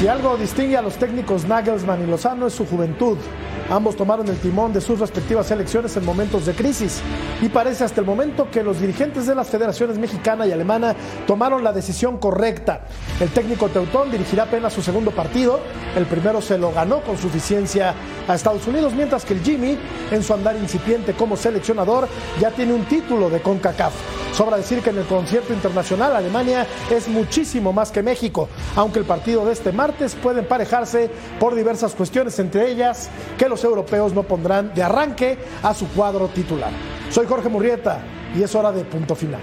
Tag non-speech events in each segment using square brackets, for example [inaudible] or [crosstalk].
Si algo distingue a los técnicos Nagelsmann y Lozano es su juventud. Ambos tomaron el timón de sus respectivas selecciones en momentos de crisis y parece hasta el momento que los dirigentes de las federaciones mexicana y alemana tomaron la decisión correcta. El técnico Teutón dirigirá apenas su segundo partido, el primero se lo ganó con suficiencia a Estados Unidos, mientras que el Jimmy, en su andar incipiente como seleccionador, ya tiene un título de CONCACAF. Sobra decir que en el concierto internacional Alemania es muchísimo más que México, aunque el partido de este martes puede emparejarse por diversas cuestiones, entre ellas que los europeos no pondrán de arranque a su cuadro titular. Soy Jorge Murrieta y es hora de punto final.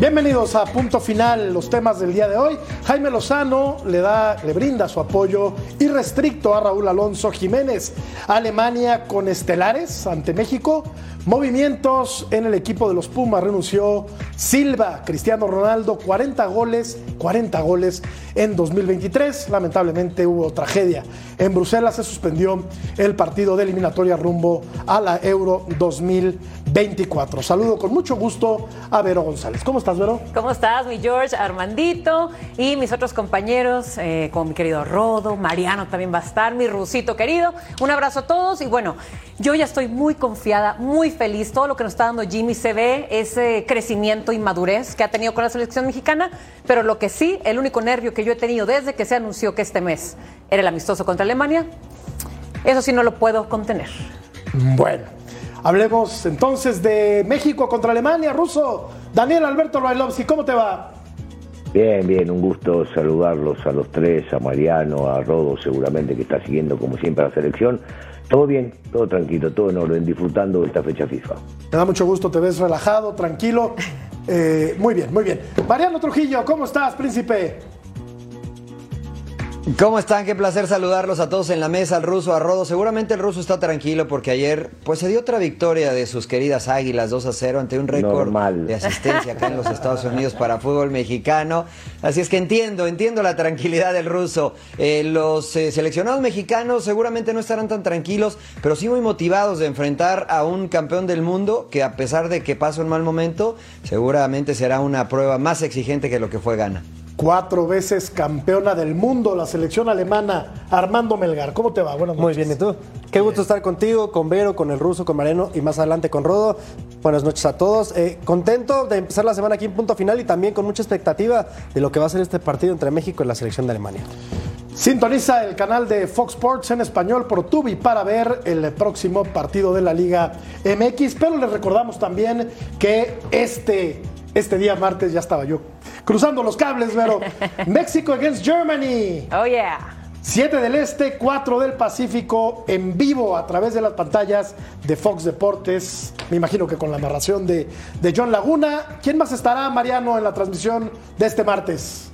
Bienvenidos a Punto Final, los temas del día de hoy. Jaime Lozano le da, le brinda su apoyo irrestricto a Raúl Alonso Jiménez. Alemania con estelares ante México. Movimientos en el equipo de los Pumas renunció Silva, Cristiano Ronaldo, 40 goles, 40 goles en 2023. Lamentablemente hubo tragedia. En Bruselas se suspendió el partido de eliminatoria rumbo a la Euro 2024. Saludo con mucho gusto a Vero González. ¿Cómo estás, Vero? ¿Cómo estás, mi George, Armandito y mis otros compañeros, eh, como mi querido Rodo, Mariano también va a estar, mi Rusito querido. Un abrazo a todos y bueno, yo ya estoy muy confiada, muy feliz. Todo lo que nos está dando Jimmy se ve ese crecimiento y madurez que ha tenido con la selección mexicana, pero lo que sí, el único nervio que yo he tenido desde que se anunció que este mes era el amistoso contra Alemania, eso sí no lo puedo contener. Bueno, hablemos entonces de México contra Alemania, ruso. Daniel Alberto Bailovsky, ¿cómo te va? Bien, bien, un gusto saludarlos a los tres, a Mariano, a Rodo, seguramente que está siguiendo como siempre la selección. Todo bien, todo tranquilo, todo en orden, disfrutando de esta fecha FIFA. Me da mucho gusto, te ves relajado, tranquilo. Eh, muy bien, muy bien. Mariano Trujillo, ¿cómo estás, príncipe? ¿Cómo están? Qué placer saludarlos a todos en la mesa, al ruso, a Rodo. Seguramente el ruso está tranquilo porque ayer pues se dio otra victoria de sus queridas Águilas 2 a 0 ante un récord de asistencia acá en los Estados Unidos para fútbol mexicano. Así es que entiendo, entiendo la tranquilidad del ruso. Eh, los eh, seleccionados mexicanos seguramente no estarán tan tranquilos, pero sí muy motivados de enfrentar a un campeón del mundo que a pesar de que pasa un mal momento, seguramente será una prueba más exigente que lo que fue Gana. Cuatro veces campeona del mundo, la selección alemana, Armando Melgar. ¿Cómo te va? Buenas Muy noches. bien, ¿y tú? Qué gusto estar contigo, con Vero, con el ruso, con Mariano y más adelante con Rodo. Buenas noches a todos. Eh, contento de empezar la semana aquí en punto final y también con mucha expectativa de lo que va a ser este partido entre México y la selección de Alemania. Sintoniza el canal de Fox Sports en español por Tubi para ver el próximo partido de la Liga MX. Pero les recordamos también que este, este día martes ya estaba yo cruzando los cables, pero [laughs] México against Germany. Oh, yeah. 7 del Este, 4 del Pacífico, en vivo a través de las pantallas de Fox Deportes. Me imagino que con la narración de, de John Laguna. ¿Quién más estará, Mariano, en la transmisión de este martes?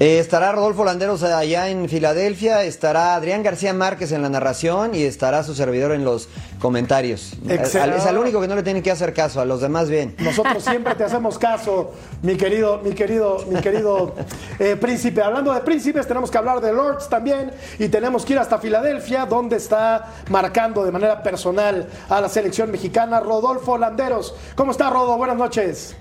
Eh, estará Rodolfo Landeros allá en Filadelfia, estará Adrián García Márquez en la narración y estará su servidor en los comentarios. Excelente. Es al único que no le tienen que hacer caso, a los demás bien. Nosotros siempre te hacemos caso, mi querido, mi querido, mi querido eh, príncipe. Hablando de príncipes, tenemos que hablar de Lords también y tenemos que ir hasta Filadelfia, donde está marcando de manera personal a la selección mexicana Rodolfo Landeros. ¿Cómo está, Rodo? Buenas noches.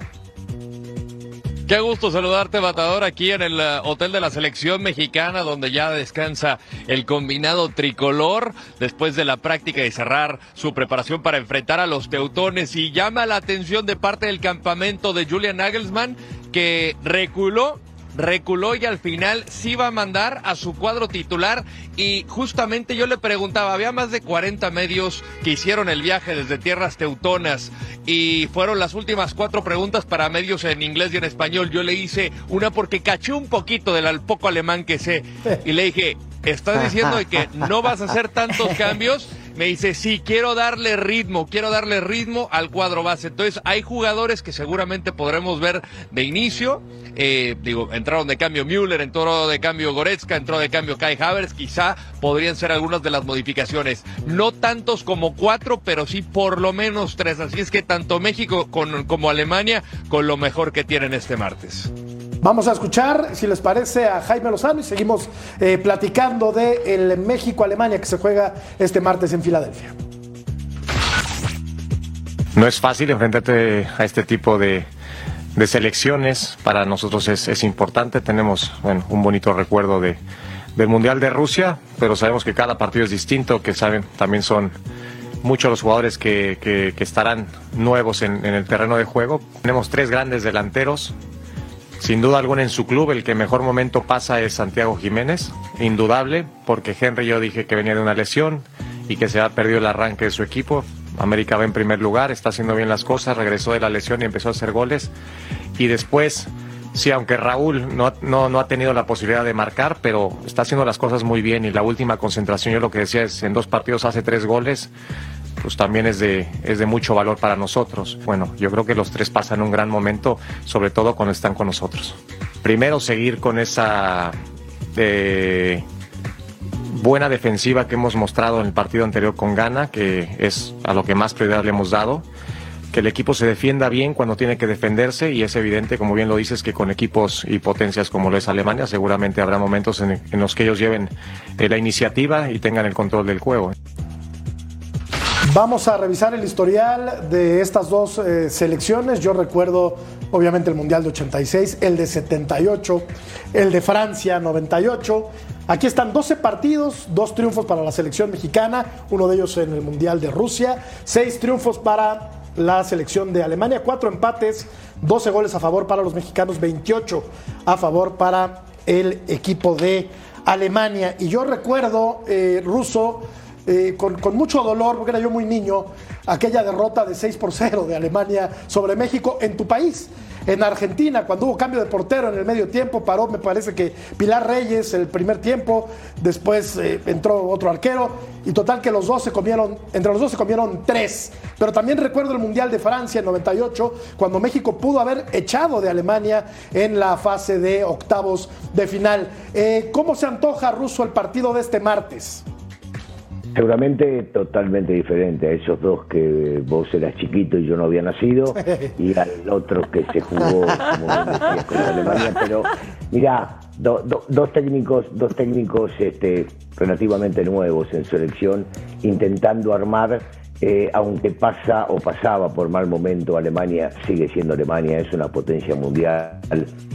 Qué gusto saludarte, Matador, aquí en el eh, Hotel de la Selección Mexicana, donde ya descansa el combinado tricolor después de la práctica y cerrar su preparación para enfrentar a los teutones. Y llama la atención de parte del campamento de Julian Nagelsmann, que reculó reculó y al final sí va a mandar a su cuadro titular y justamente yo le preguntaba, había más de 40 medios que hicieron el viaje desde tierras teutonas y fueron las últimas cuatro preguntas para medios en inglés y en español. Yo le hice una porque caché un poquito del poco alemán que sé [laughs] y le dije, ¿estás diciendo que no vas a hacer tantos [laughs] cambios? me dice, sí, quiero darle ritmo, quiero darle ritmo al cuadro base. Entonces, hay jugadores que seguramente podremos ver de inicio. Eh, digo, entraron de cambio Müller, entró de cambio Goretzka, entró de cambio Kai Havertz. Quizá podrían ser algunas de las modificaciones. No tantos como cuatro, pero sí por lo menos tres. Así es que tanto México como Alemania con lo mejor que tienen este martes. Vamos a escuchar, si les parece, a Jaime Lozano y seguimos eh, platicando de el México-Alemania que se juega este martes en Filadelfia. No es fácil enfrentarte a este tipo de, selecciones. Para nosotros es, importante. Tenemos un bonito recuerdo de, del Mundial de Rusia, pero sabemos que cada partido es distinto, que saben, también son muchos los jugadores que, estarán nuevos en, el terreno de juego. Tenemos tres grandes delanteros, sin duda alguna en su club el que mejor momento pasa es Santiago Jiménez, indudable, porque Henry yo dije que venía de una lesión y que se ha perdido el arranque de su equipo. América va en primer lugar, está haciendo bien las cosas, regresó de la lesión y empezó a hacer goles. Y después, sí, aunque Raúl no, no, no ha tenido la posibilidad de marcar, pero está haciendo las cosas muy bien y la última concentración, yo lo que decía es, en dos partidos hace tres goles, pues también es de, es de mucho valor para nosotros. Bueno, yo creo que los tres pasan un gran momento, sobre todo cuando están con nosotros. Primero, seguir con esa eh, buena defensiva que hemos mostrado en el partido anterior con Ghana, que es a lo que más prioridad le hemos dado. Que el equipo se defienda bien cuando tiene que defenderse y es evidente, como bien lo dices, que con equipos y potencias como lo es Alemania, seguramente habrá momentos en, los que ellos lleven eh, la iniciativa y tengan el control del juego. Vamos a revisar el historial de estas dos eh, selecciones. Yo recuerdo, obviamente, el Mundial de 86, el de 78, el de Francia 98. Aquí están 12 partidos, dos triunfos para la selección mexicana, uno de ellos en el Mundial de Rusia, seis triunfos para la selección de Alemania, cuatro empates, 12 goles a favor para los mexicanos, 28 a favor para el equipo de Alemania. Y yo recuerdo, eh, ruso, eh, con, mucho dolor, porque era yo muy niño, aquella derrota de 6 por 0 de Alemania sobre México en tu país. En Argentina, cuando hubo cambio de portero en el medio tiempo, paró, me parece que Pilar Reyes el primer tiempo, después eh, entró otro arquero, y total que los dos se comieron, entre los dos se comieron tres. Pero también recuerdo el Mundial de Francia en 98, cuando México pudo haber echado de Alemania en la fase de octavos de final. Eh, ¿Cómo se antoja, Ruso, el partido de este martes? Seguramente totalmente diferente a esos dos que vos eras chiquito y yo no había nacido, [laughs] y al otro que se jugó, como decías, con Alemania. Pero mira, dos técnicos, dos técnicos este, relativamente nuevos en selección, intentando armar, eh, aunque pasa o pasaba por mal momento, Alemania sigue siendo Alemania, es una potencia mundial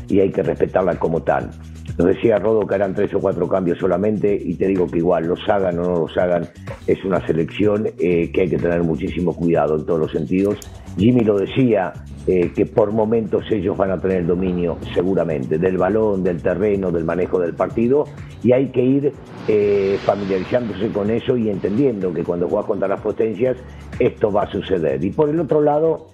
y hay que respetarla como tal. Nos decía Rodo que eran tres o cuatro cambios solamente y te digo que igual los hagan o no los hagan, es una selección eh, que hay que tener muchísimo cuidado en todos los sentidos. Jimmy lo decía, eh, que por momentos ellos van a tener dominio seguramente del balón, del terreno, del manejo del partido y hay que ir eh, familiarizándose con eso y entendiendo que cuando juegas contra las potencias esto va a suceder. Y por el otro lado,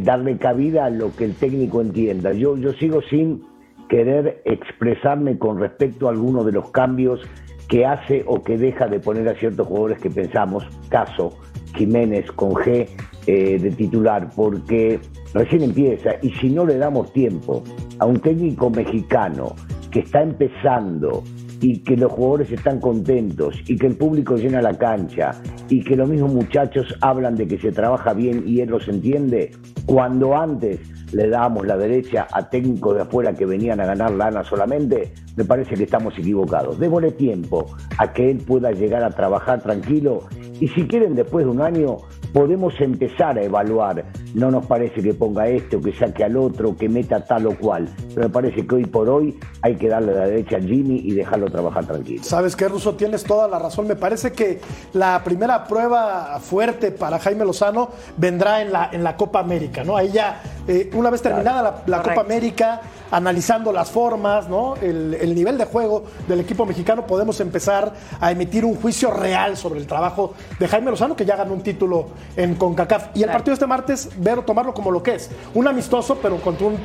darle cabida a lo que el técnico entienda. Yo, yo sigo sin querer expresarme con respecto a algunos de los cambios que hace o que deja de poner a ciertos jugadores que pensamos, caso Jiménez con G eh, de titular, porque recién empieza y si no le damos tiempo a un técnico mexicano que está empezando y que los jugadores están contentos y que el público llena la cancha y que los mismos muchachos hablan de que se trabaja bien y él los entiende, cuando antes le damos la derecha a técnicos de afuera que venían a ganar lana solamente, me parece que estamos equivocados. Démosle tiempo a que él pueda llegar a trabajar tranquilo y si quieren después de un año podemos empezar a evaluar no nos parece que ponga esto, que saque al otro, que meta tal o cual. Pero me parece que hoy por hoy hay que darle la derecha a Jimmy y dejarlo trabajar tranquilo. Sabes qué, Russo, tienes toda la razón. Me parece que la primera prueba fuerte para Jaime Lozano vendrá en la, en la Copa América, ¿no? Ahí ya, eh, una vez terminada la, la Copa América, analizando las formas, ¿no? El, el nivel de juego del equipo mexicano, podemos empezar a emitir un juicio real sobre el trabajo de Jaime Lozano, que ya ganó un título en CONCACAF. Y el Claro. partido de este martes, ver tomarlo como lo que es. Un amistoso, pero contra un,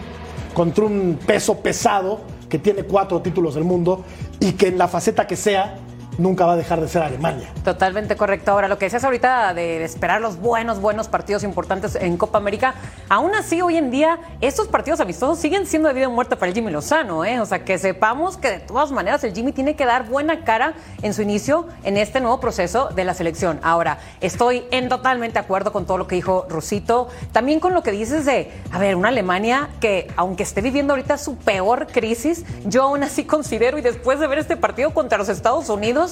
contra un peso pesado que tiene cuatro títulos del mundo y que en la faceta que sea, nunca va a dejar de ser Alemania. Totalmente correcto. Ahora, lo que decías ahorita de esperar los buenos, buenos partidos importantes en Copa América, aún así hoy en día estos partidos amistosos siguen siendo de vida o muerte para el Jimmy Lozano, ¿eh? O sea, que sepamos que de todas maneras el Jimmy tiene que dar buena cara en su inicio en este nuevo proceso de la selección. Ahora, estoy en totalmente acuerdo con todo lo que dijo Rusito, también con lo que dices de, a ver, una Alemania que aunque esté viviendo ahorita su peor crisis, yo aún así considero y después de ver este partido contra los Estados Unidos,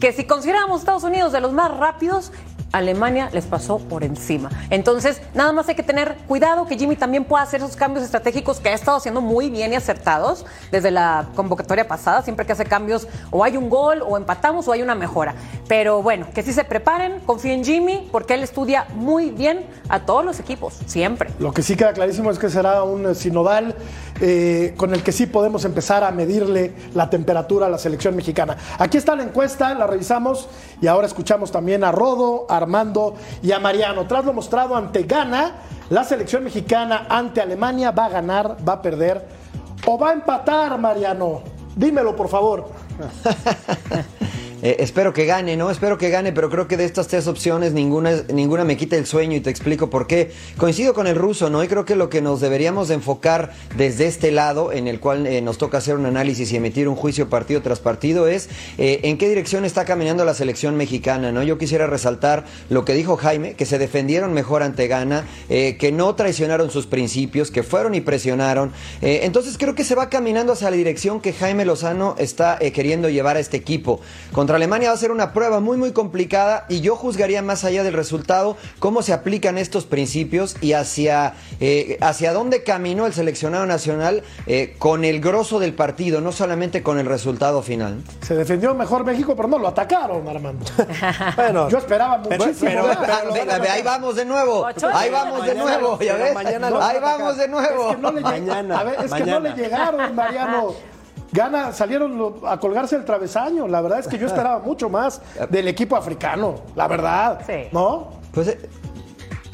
que si consideramos Estados Unidos de los más rápidos, Alemania les pasó por encima. Entonces, nada más hay que tener cuidado que Jimmy también pueda hacer esos cambios estratégicos que ha estado haciendo muy bien y acertados desde la convocatoria pasada. Siempre que hace cambios, o hay un gol, o empatamos, o hay una mejora. Pero bueno, que sí se preparen, confíen en Jimmy, porque él estudia muy bien a todos los equipos, siempre. Lo que sí queda clarísimo es que será un sinodal eh, con el que sí podemos empezar a medirle la temperatura a la selección mexicana. Aquí está la encuesta, la revisamos y ahora escuchamos también a Rodo, Armando y a Mariano. Tras lo mostrado ante Ghana, la selección mexicana ante Alemania va a ganar, va a perder o va a empatar, Mariano. Dímelo, por favor. [laughs] Eh, espero que gane, ¿no? Espero que gane, pero creo que de estas tres opciones ninguna, ninguna me quita el sueño y te explico por qué. Coincido con el ruso, ¿no? Y creo que lo que nos deberíamos de enfocar desde este lado, en el cual eh, nos toca hacer un análisis y emitir un juicio partido tras partido, es eh, en qué dirección está caminando la selección mexicana, ¿no? Yo quisiera resaltar lo que dijo Jaime, que se defendieron mejor ante Ghana, que no traicionaron sus principios, que fueron y presionaron. Entonces creo que se va caminando hacia la dirección que Jaime Lozano está queriendo llevar a este equipo. Contra Alemania va a ser una prueba muy muy complicada y yo juzgaría más allá del resultado cómo se aplican estos principios y hacia, eh, hacia dónde caminó el seleccionado nacional eh, con el grosso del partido, no solamente con el resultado final. Se defendió mejor México, pero no lo atacaron, Armando. [laughs] Bueno, Yo esperaba muchísimo. pero- pero- Ve- ve- ahí vamos de nuevo, ahí vamos de nuevo, ya ves, ahí vamos de nuevo. Es que no le, lleg- [laughs] Mañana, a ver, es que no le llegaron, Mariano. Gana, salieron a colgarse el travesaño. La verdad es que yo esperaba [laughs] mucho más del equipo africano, la verdad. Sí. ¿No? Pues eh,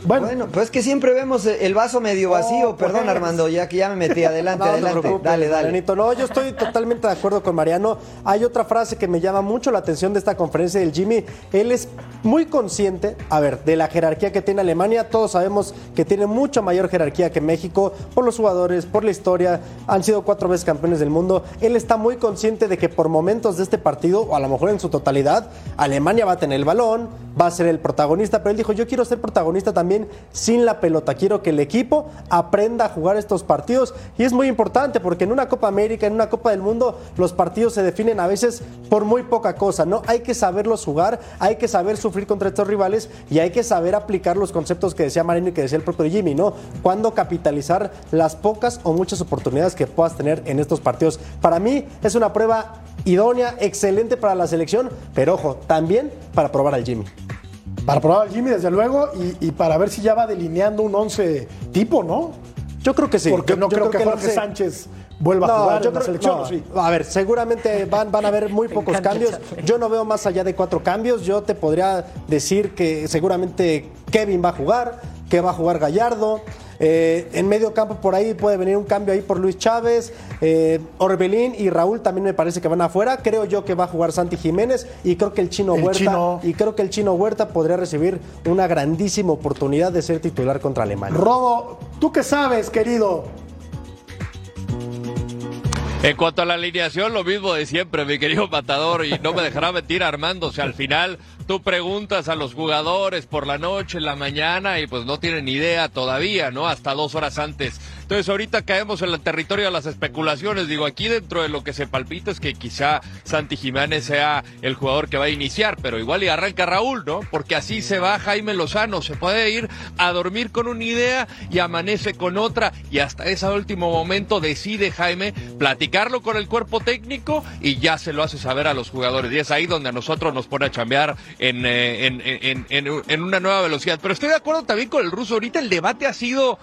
Bueno, Bueno, pues es que siempre vemos el vaso medio vacío. Oh, Perdón, pues. Armando, ya que ya me metí. [laughs] Adelante, No, adelante. dale, dale. No, yo estoy [laughs] totalmente de acuerdo con Mariano. Hay otra frase que me llama mucho la atención de esta conferencia del Jimmy. Él es muy consciente, a ver, de la jerarquía que tiene Alemania. Todos sabemos que tiene mucha mayor jerarquía que México por los jugadores, por la historia. Han sido cuatro veces campeones del mundo. Él está muy consciente de que por momentos de este partido, o a lo mejor en su totalidad, Alemania va a tener el balón, va a ser el protagonista. Pero él dijo, yo quiero ser protagonista también sin la pelota. Quiero que el equipo aprenda a jugar estos partidos. Y es muy importante porque en una Copa América, en una Copa del Mundo, los partidos se definen a veces por muy poca cosa, ¿no? Hay que saberlos jugar, hay que saber sufrir contra estos rivales y hay que saber aplicar los conceptos que decía Marino y que decía el propio Jimmy, ¿no? Cuándo capitalizar las pocas o muchas oportunidades que puedas tener en estos partidos. Para mí es una prueba idónea, excelente para la selección, pero ojo, también para probar al Jimmy. Para probar al Jimmy, desde luego, y, y para ver si ya va delineando un 11 tipo, ¿no? Yo creo que sí. Porque Yo- no yo creo, que Jorge Sánchez vuelva a jugar yo en la creo- selección. no. ¿o sí? A ver, seguramente van, van a haber muy [laughs] pocos cambios. echarle. Yo no veo más allá de cuatro cambios. Yo te podría decir que seguramente Kevin va a jugar, que va a jugar Gallardo. Eh, en medio campo por ahí puede venir un cambio ahí por Luis Chávez, eh, Orbelín y Raúl también me parece que van afuera. Creo yo que va a jugar Santi Jiménez y creo que el chino El Huerta Chino. y creo que el chino Huerta podría recibir una grandísima oportunidad de ser titular contra Alemania. Rodo, ¿tú qué sabes, querido? En cuanto a la alineación, lo mismo de siempre, mi querido matador, y no me dejará mentir Armando, o sea, al final tú preguntas a los jugadores por la noche, en la mañana, y pues no tienen idea todavía, ¿no? Hasta dos horas antes Entonces ahorita caemos en el territorio de las especulaciones. Digo, aquí dentro de lo que se palpita es que quizá Santi Jiménez sea el jugador que va a iniciar, pero igual y arranca Raúl, ¿no? Porque así se va Jaime Lozano, se puede ir a dormir con una idea y amanece con otra y hasta ese último momento decide Jaime platicarlo con el cuerpo técnico y ya se lo hace saber a los jugadores. Y es ahí donde a nosotros nos pone a chambear en, eh, en, en, en, en una nueva velocidad. Pero estoy de acuerdo también con el ruso. Ahorita el debate ha sido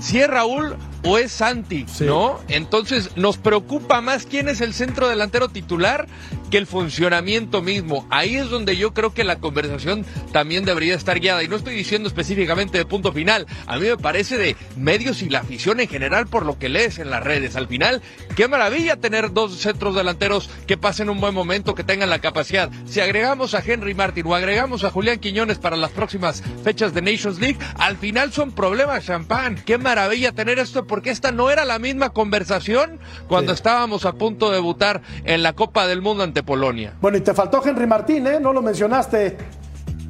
si es Raúl o es Santi, ¿no? Entonces nos preocupa más quién es el centro delantero titular que el funcionamiento mismo. Ahí es donde yo creo que la conversación también debería estar guiada. Y no estoy diciendo específicamente de punto final. A mí me parece de medios y la afición en general por lo que lees en las redes. Al final, qué maravilla tener dos centros delanteros que pasen un buen momento, que tengan la capacidad. Si agregamos a Henry Martin o agregamos a Julián Quiñones para las próximas fechas de Nations League, al final son problemas champán. Qué maravilla tener esto porque esta no era la misma conversación cuando estábamos a punto de debutar en la Copa del Mundo ante Polonia. Bueno, y te faltó Henry Martín, ¿eh? No lo mencionaste.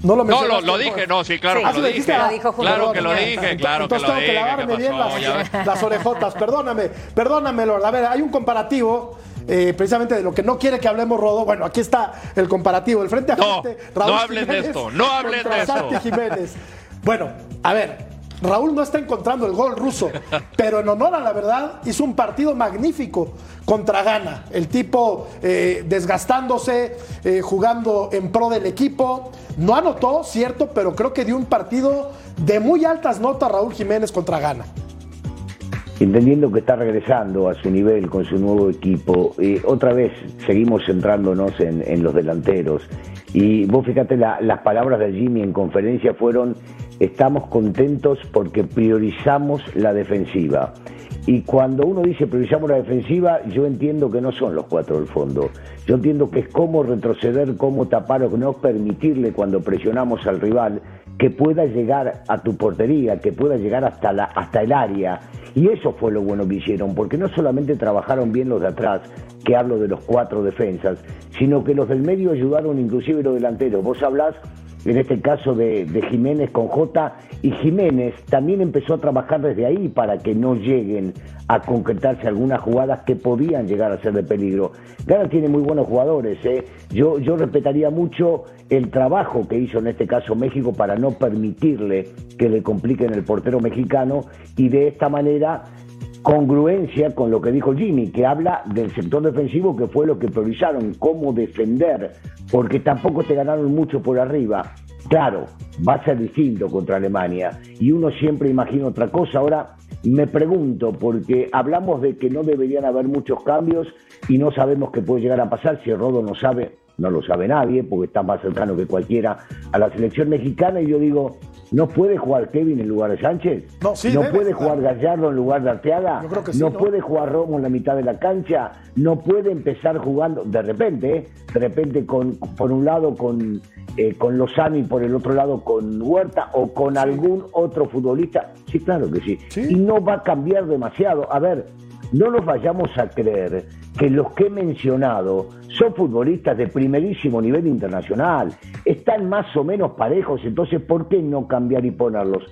No lo No, lo, lo dije, no, sí, claro Ah, que sí lo lo dijiste, dije. ah, dijo. Claro que lo dije, claro que Entonces lo tengo que lavarme ¿qué bien las, las orejotas. Perdóname, perdóname, Lord. A ver, hay un comparativo. eh, precisamente de lo que no quiere que hablemos Rodo. Bueno, aquí está el comparativo. El frente a No, frente. no hablen de esto, no hablen contra de esto. Santi Jiménez. Bueno, a ver. Raúl no está encontrando el gol ruso, [laughs] pero en honor a la verdad hizo un partido magnífico contra Ghana. El tipo eh, desgastándose, eh, jugando en pro del equipo. No anotó, cierto, pero creo que dio un partido de muy altas notas Raúl Jiménez contra Ghana. entendiendo que está regresando a su nivel con su nuevo equipo, eh, otra vez seguimos centrándonos en, en los delanteros. Y vos fíjate, la- las palabras de Jimmy en conferencia fueron, estamos contentos porque priorizamos la defensiva. Y cuando uno dice priorizamos la defensiva, yo entiendo que no son los cuatro del fondo. Yo entiendo que es cómo retroceder, cómo tapar o no permitirle cuando presionamos al rival que pueda llegar a tu portería, que pueda llegar hasta, la, hasta el área. Y eso fue lo bueno que hicieron, porque no solamente trabajaron bien los de atrás, que hablo de los cuatro defensas, sino que los del medio ayudaron inclusive los delanteros. Vos hablás en este caso de, Jiménez con J, y Jiménez también empezó a trabajar desde ahí para que no lleguen a concretarse algunas jugadas que podían llegar a ser de peligro. Gana tiene muy buenos jugadores, ¿eh? yo, yo respetaría mucho el trabajo que hizo en este caso México para no permitirle que le compliquen el portero mexicano y de esta manera congruencia con lo que dijo Jimmy, que habla del sector defensivo, que fue lo que priorizaron, cómo defender, porque tampoco te ganaron mucho por arriba. Claro, va a ser distinto contra Alemania y uno siempre imagina otra cosa. Ahora me pregunto, porque hablamos de que no deberían haber muchos cambios y no sabemos qué puede llegar a pasar si Rodo no sabe, no lo sabe nadie, porque está más cercano que cualquiera a la selección mexicana y yo digo, ¿no puede jugar Kevin en lugar de Sánchez? No, sí, debe puede jugar. Gallardo en lugar de Arteaga? Yo creo que sí, ¿No ¿no? puede jugar Romo en la mitad de la cancha? ¿No puede empezar jugando de repente, eh? de repente con por un lado con, eh, con Lozano y por el otro lado con Huerta o con algún otro futbolista? Sí, claro que. Sí. Y no va a cambiar demasiado. A ver, no nos vayamos a creer que los que he mencionado son futbolistas de primerísimo nivel internacional. Están más o menos parejos, entonces ¿por qué no cambiar y ponerlos?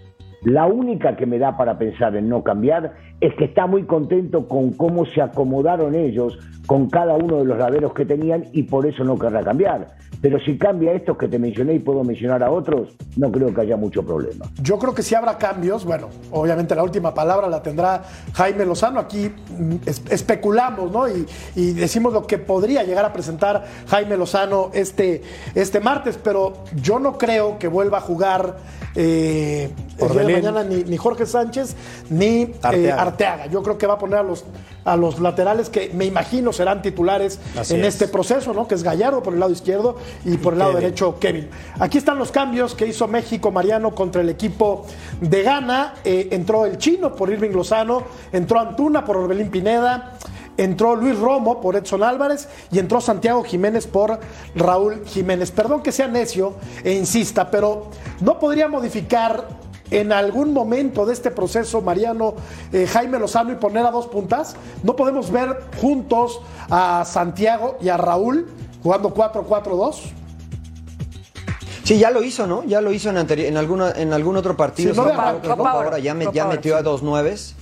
La única que me da para pensar en no cambiar es que está muy contento con cómo se acomodaron ellos con cada uno de los laderos que tenían y por eso no querrá cambiar. Pero si cambia estos que te mencioné y puedo mencionar a otros, no creo que haya mucho problema. Yo creo que si habrá cambios, bueno, obviamente la última palabra la tendrá Jaime Lozano. Aquí mm, es- especulamos, ¿no? Y, y decimos lo que podría llegar a presentar Jaime Lozano este, este martes, pero yo no creo que vuelva a jugar eh, el día de mañana ni, ni Jorge Sánchez ni eh, Arteaga. Arteaga. Yo creo que va a poner a los, a los laterales que me imagino serán titulares Así en es. este proceso, ¿no? Que es Gallardo por el lado izquierdo y por el lado Kevin. derecho Kevin. Aquí están los cambios que hizo México Mariano contra el equipo de Ghana. Eh, entró el chino por Irving Lozano, entró Antuna por Orbelín Pineda. Entró Luis Romo por Edson Álvarez y entró Santiago Jiménez por Raúl Jiménez. Perdón que sea necio e insista, pero no podría modificar en algún momento de este proceso, Mariano, eh, Jaime Lozano y poner a dos puntas. No podemos ver juntos a Santiago y a Raúl jugando 4-4-2. Sí, ya lo hizo, ¿no? Ya lo hizo en, en, alguna, en algún otro partido. Sí, no Oro ya, me- ya metió a dos nueves.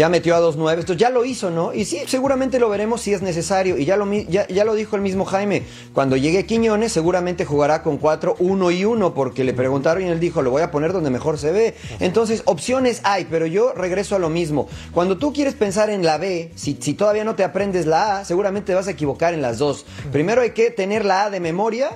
Ya metió a dos nueve, esto ya lo hizo, ¿no? Y sí, seguramente lo veremos si es necesario. Y ya lo, ya, ya lo dijo el mismo Jaime, cuando llegue Quiñones seguramente jugará con cuatro, uno y uno, porque le preguntaron y él dijo, lo voy a poner donde mejor se ve. Entonces, opciones hay, pero yo regreso a lo mismo. Cuando tú quieres pensar en la B, si, si todavía no te aprendes la A, seguramente te vas a equivocar en las dos. Primero hay que tener la A de memoria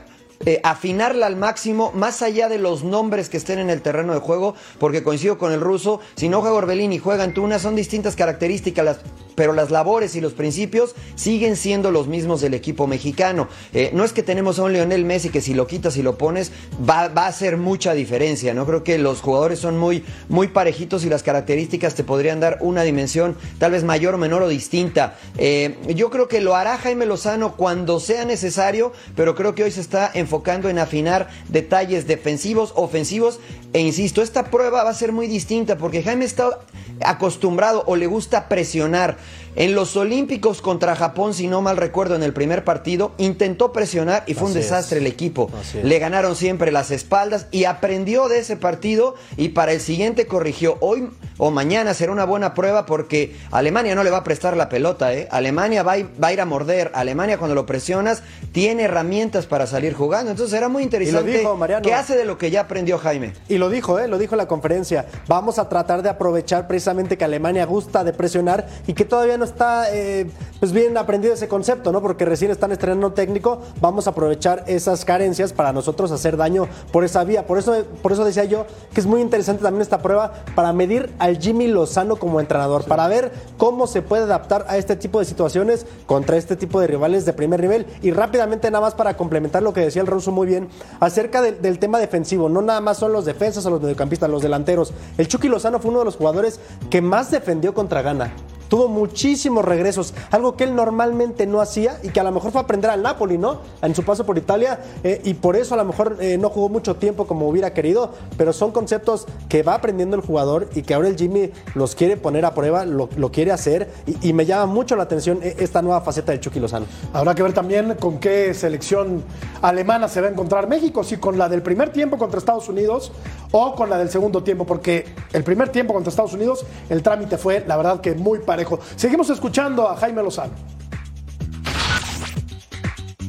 eh, afinarla al máximo, más allá de los nombres que estén en el terreno de juego, porque coincido con el ruso, si no juega Orbelín y juega Antuna, son distintas características, pero las labores y los principios siguen siendo los mismos del equipo mexicano. Eh, no es que tenemos a un Lionel Messi que si lo quitas y lo pones va, a hacer mucha diferencia, ¿no? Creo que los jugadores son muy, muy parejitos y las características te podrían dar una dimensión tal vez mayor, menor o distinta. Eh, yo creo que lo hará Jaime Lozano cuando sea necesario, pero creo que hoy se está enfocando en afinar detalles defensivos, ofensivos, e insisto, esta prueba va a ser muy distinta porque Jaime está acostumbrado o le gusta presionar. En los Olímpicos contra Japón, si no mal recuerdo, en el primer partido, intentó presionar y fue un desastre el equipo. Le ganaron siempre las espaldas y aprendió de ese partido y para el siguiente corrigió. Hoy o mañana será una buena prueba porque Alemania no le va a prestar la pelota. ¿eh? Alemania va a, ir, va a ir a morder. Alemania cuando lo presionas tiene herramientas para salir jugando. Entonces será muy interesante dijo, qué hace de lo que ya aprendió Jaime. Y lo dijo, ¿eh? lo dijo en la conferencia. Vamos a tratar de aprovechar precisamente que Alemania gusta de presionar y que todavía no está eh, pues bien aprendido ese concepto, ¿no? Porque recién están estrenando técnico, vamos a aprovechar esas carencias para nosotros hacer daño por esa vía. Por eso, por eso decía yo que es muy interesante también esta prueba para medir al Jimmy Lozano como entrenador, para ver cómo se puede adaptar a este tipo de situaciones contra este tipo de rivales de primer nivel. Y rápidamente, nada más para complementar lo que decía el ruso muy bien, acerca de, del tema defensivo, no nada más son los defensas o los mediocampistas, los delanteros. El Chucky Lozano fue uno de los jugadores que más defendió contra Ghana. Tuvo muchísimos regresos, algo que él normalmente no hacía y que a lo mejor fue aprender al Napoli, ¿no? En su paso por Italia eh, y por eso a lo mejor eh, no jugó mucho tiempo como hubiera querido, pero son conceptos que va aprendiendo el jugador y que ahora el Jimmy los quiere poner a prueba, lo, lo quiere hacer y, me llama mucho la atención eh, esta nueva faceta del Chucky Lozano. Habrá que ver también con qué selección alemana se va a encontrar México, si con la del primer tiempo contra Estados Unidos o con la del segundo tiempo, porque el primer tiempo contra Estados Unidos el trámite fue, la verdad, que muy parejo. Seguimos escuchando a Jaime Lozano.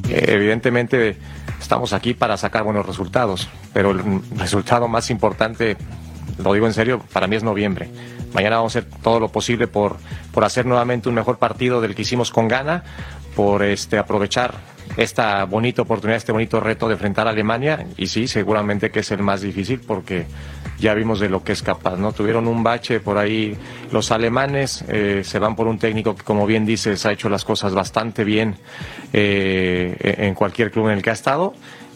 Evidentemente estamos aquí para sacar buenos resultados, pero el resultado más importante, lo digo en serio, para mí es noviembre. Mañana vamos a hacer todo lo posible por, por hacer nuevamente un mejor partido del que hicimos con Ghana, por este, aprovechar esta bonita oportunidad, este bonito reto de enfrentar a Alemania. Y sí, seguramente que es el más difícil porque ya vimos de lo que es capaz, ¿no? Tuvieron un bache por ahí los alemanes, eh, se van por un técnico que, como bien dices, ha hecho las cosas bastante bien eh, en cualquier club en el que ha estado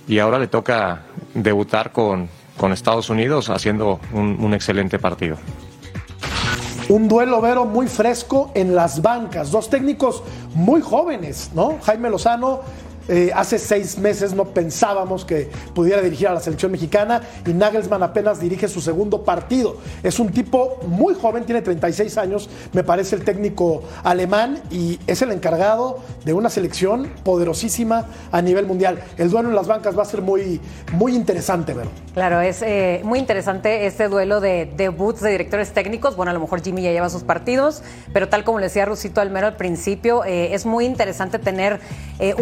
y ahora le toca debutar con, con Estados Unidos haciendo un excelente partido. Un duelo, Vero, muy fresco en las bancas. Dos técnicos muy jóvenes, ¿no? Jaime Lozano eh, hace seis meses no pensábamos que pudiera dirigir a la selección mexicana y Nagelsmann apenas dirige su segundo partido. Es un tipo muy joven, tiene 36 años, me parece el técnico alemán y es el encargado de una selección poderosísima a nivel mundial. El duelo en las bancas va a ser muy, muy interesante, Vero. Claro, es eh, muy interesante este duelo de debuts de directores técnicos. Bueno, a lo mejor Jimmy ya lleva sus partidos, pero tal como le decía Rusito Almero al principio, eh, es muy interesante tener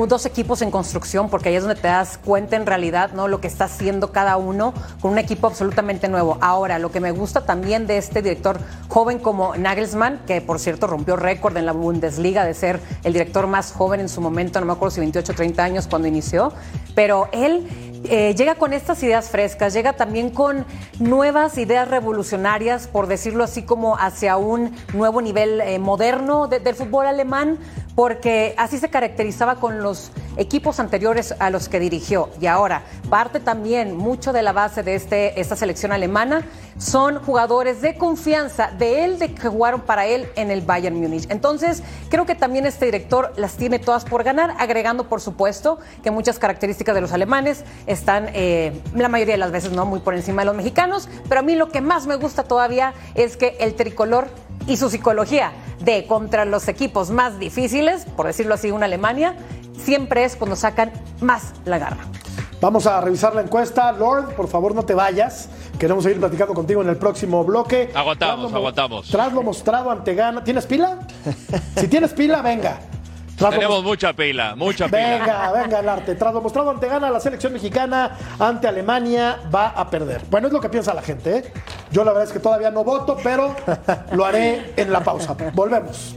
dos equipos en construcción, porque ahí es donde te das cuenta en realidad no lo que está haciendo cada uno con un equipo absolutamente nuevo. Ahora, lo que me gusta también de este director joven como Nagelsmann, que por cierto rompió récord en la Bundesliga de ser el director más joven en su momento, no me acuerdo si 28 o 30 años cuando inició, pero él eh, llega con estas ideas frescas, llega también con nuevas ideas revolucionarias, por decirlo así, como hacia un nuevo nivel eh, moderno de, del fútbol alemán, porque así se caracterizaba con los equipos anteriores a los que dirigió. Y ahora, parte también mucho de la base de este, esta selección alemana son jugadores de confianza de él, de que jugaron para él en el Bayern Múnich. Entonces, creo que también este director las tiene todas por ganar, agregando, por supuesto, que muchas características de los alemanes están, eh, la mayoría de las veces, no muy por encima de los mexicanos. Pero a mí lo que más me gusta todavía es que el tricolor y su psicología de contra los equipos más difíciles, por decirlo así, una Alemania, siempre es cuando sacan más la garra. Vamos a revisar la encuesta. Lord, por favor no te vayas. Queremos seguir platicando contigo en el próximo bloque. Aguantamos, Tras lo- aguantamos. Tras lo mostrado ante Gana. ¿Tienes pila? [laughs] Si tienes pila, venga. Tras lo Tenemos mucha pila, mucha pila. Venga, venga el arte. Tras lo mostrado ante gana, la selección mexicana ante Alemania va a perder. Bueno, es lo que piensa la gente. ¿eh? Yo la verdad es que todavía no voto, pero lo haré en la pausa. Volvemos.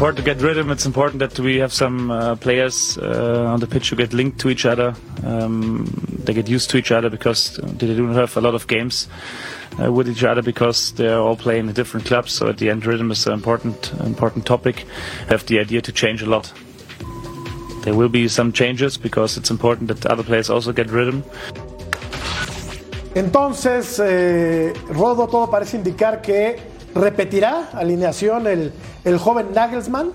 important to get rhythm. It's important that we have some uh, players uh, on the pitch who get linked to each other. Um, they get used to each other because they do not have a lot of games uh, with each other because they are all playing in different clubs. So at the end, rhythm is an important important topic. Have the idea to change a lot. There will be some changes because it's important that other players also get rhythm. Entonces, eh, Rodo, todo parece indicar que repetirá alineación el, el joven Nagelsmann.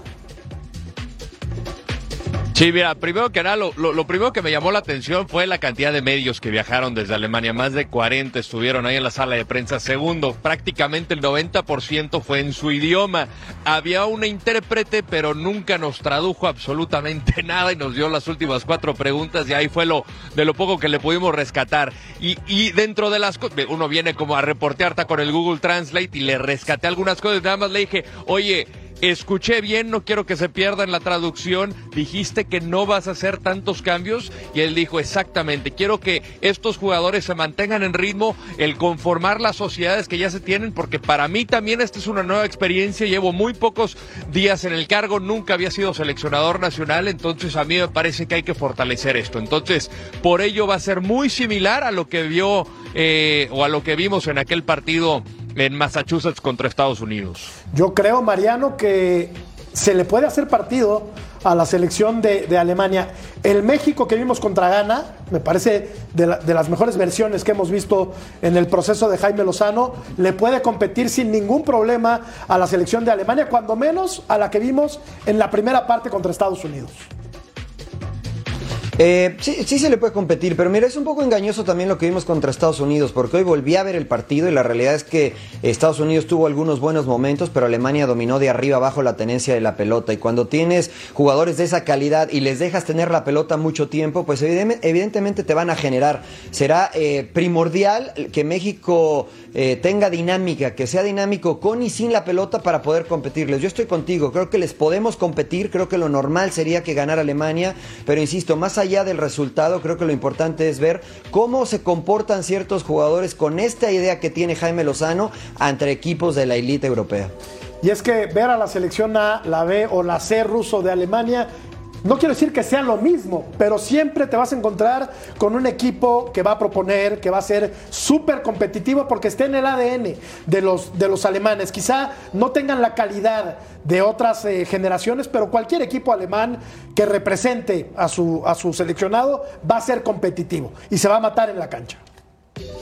Sí, mira, primero que nada, lo, lo- lo primero que me llamó la atención fue la cantidad de medios que viajaron desde Alemania. Más de 40 estuvieron ahí en la sala de prensa. Segundo, prácticamente el 90% fue en su idioma. Había una intérprete, pero nunca nos tradujo absolutamente [laughs] nada y nos dio las últimas cuatro preguntas y ahí fue lo de lo poco que le pudimos rescatar. Y, y dentro de las cosas, uno viene como a reportear con el Google Translate y le rescaté algunas cosas. Nada más le dije, oye, Escuché bien, no quiero que se pierda en la traducción. Dijiste que no vas a hacer tantos cambios y él dijo exactamente, quiero que estos jugadores se mantengan en ritmo, el conformar las sociedades que ya se tienen, porque para mí también esta es una nueva experiencia. Llevo muy pocos días en el cargo, nunca había sido seleccionador nacional, entonces a mí me parece que hay que fortalecer esto. Entonces, por ello va a ser muy similar a lo que vio eh, o a lo que vimos en aquel partido en Massachusetts contra Estados Unidos. Yo creo, Mariano, que se le puede hacer partido a la selección de, de Alemania. El México que vimos contra Ghana, me parece de, de las mejores versiones que hemos visto en el proceso de Jaime Lozano, le puede competir sin ningún problema a la selección de Alemania, cuando menos a la que vimos en la primera parte contra Estados Unidos. Eh, sí, sí se le puede competir, pero mira, es un poco engañoso también lo que vimos contra Estados Unidos, porque hoy volví a ver el partido y la realidad es que Estados Unidos tuvo algunos buenos momentos, pero Alemania dominó de arriba abajo la tenencia de la pelota. Y cuando tienes jugadores de esa calidad y les dejas tener la pelota mucho tiempo, pues evidentemente te van a generar. Será eh, primordial que México eh, tenga dinámica, que sea dinámico con y sin la pelota para poder competirles. Yo estoy contigo, creo que les podemos competir, creo que lo normal sería que ganara Alemania, pero insisto, más allá del resultado, creo que lo importante es ver cómo se comportan ciertos jugadores con esta idea que tiene Jaime Lozano ante equipos de la élite europea. Y es que ver a la selección A, la B o la C ruso de Alemania, no quiero decir que sea lo mismo, pero siempre te vas a encontrar con un equipo que va a proponer, que va a ser súper competitivo porque está en el ADN de los, de los alemanes. Quizá no tengan la calidad de otras eh, generaciones, pero cualquier equipo alemán que represente a su, a su seleccionado va a ser competitivo y se va a matar en la cancha.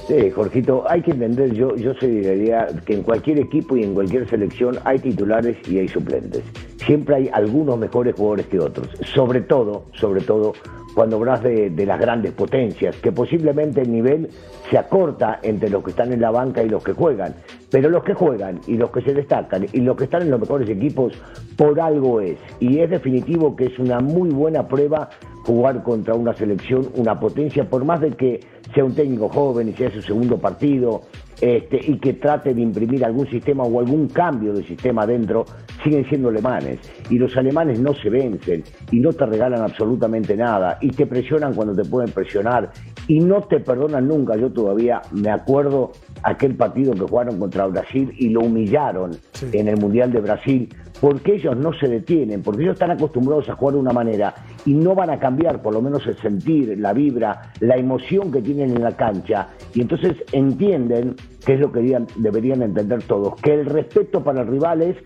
Sí, Jorgito, hay que entender, yo, yo se diría que en cualquier equipo y en cualquier selección hay titulares y hay suplentes. Siempre hay algunos mejores jugadores que otros. Sobre todo, sobre todo, cuando hablas de, de las grandes potencias, que posiblemente el nivel se acorta entre los que están en la banca y los que juegan. Pero los que juegan y los que se destacan y los que están en los mejores equipos, por algo es. Y es definitivo que es una muy buena prueba jugar contra una selección, una potencia, por más de que sea un técnico joven y sea su segundo partido, este, y que trate de imprimir algún sistema o algún cambio de sistema dentro, siguen siendo alemanes. Y los alemanes no se vencen y no te regalan absolutamente nada y te presionan cuando te pueden presionar y no te perdonan nunca. Yo todavía me acuerdo aquel partido que jugaron contra Brasil y lo humillaron en el Mundial de Brasil, porque ellos no se detienen, porque ellos están acostumbrados a jugar de una manera y no van a cambiar, por lo menos el sentir, la vibra, la emoción que tienen en la cancha, y entonces entienden, que es lo que deberían, deberían entender todos, que el respeto para el rival es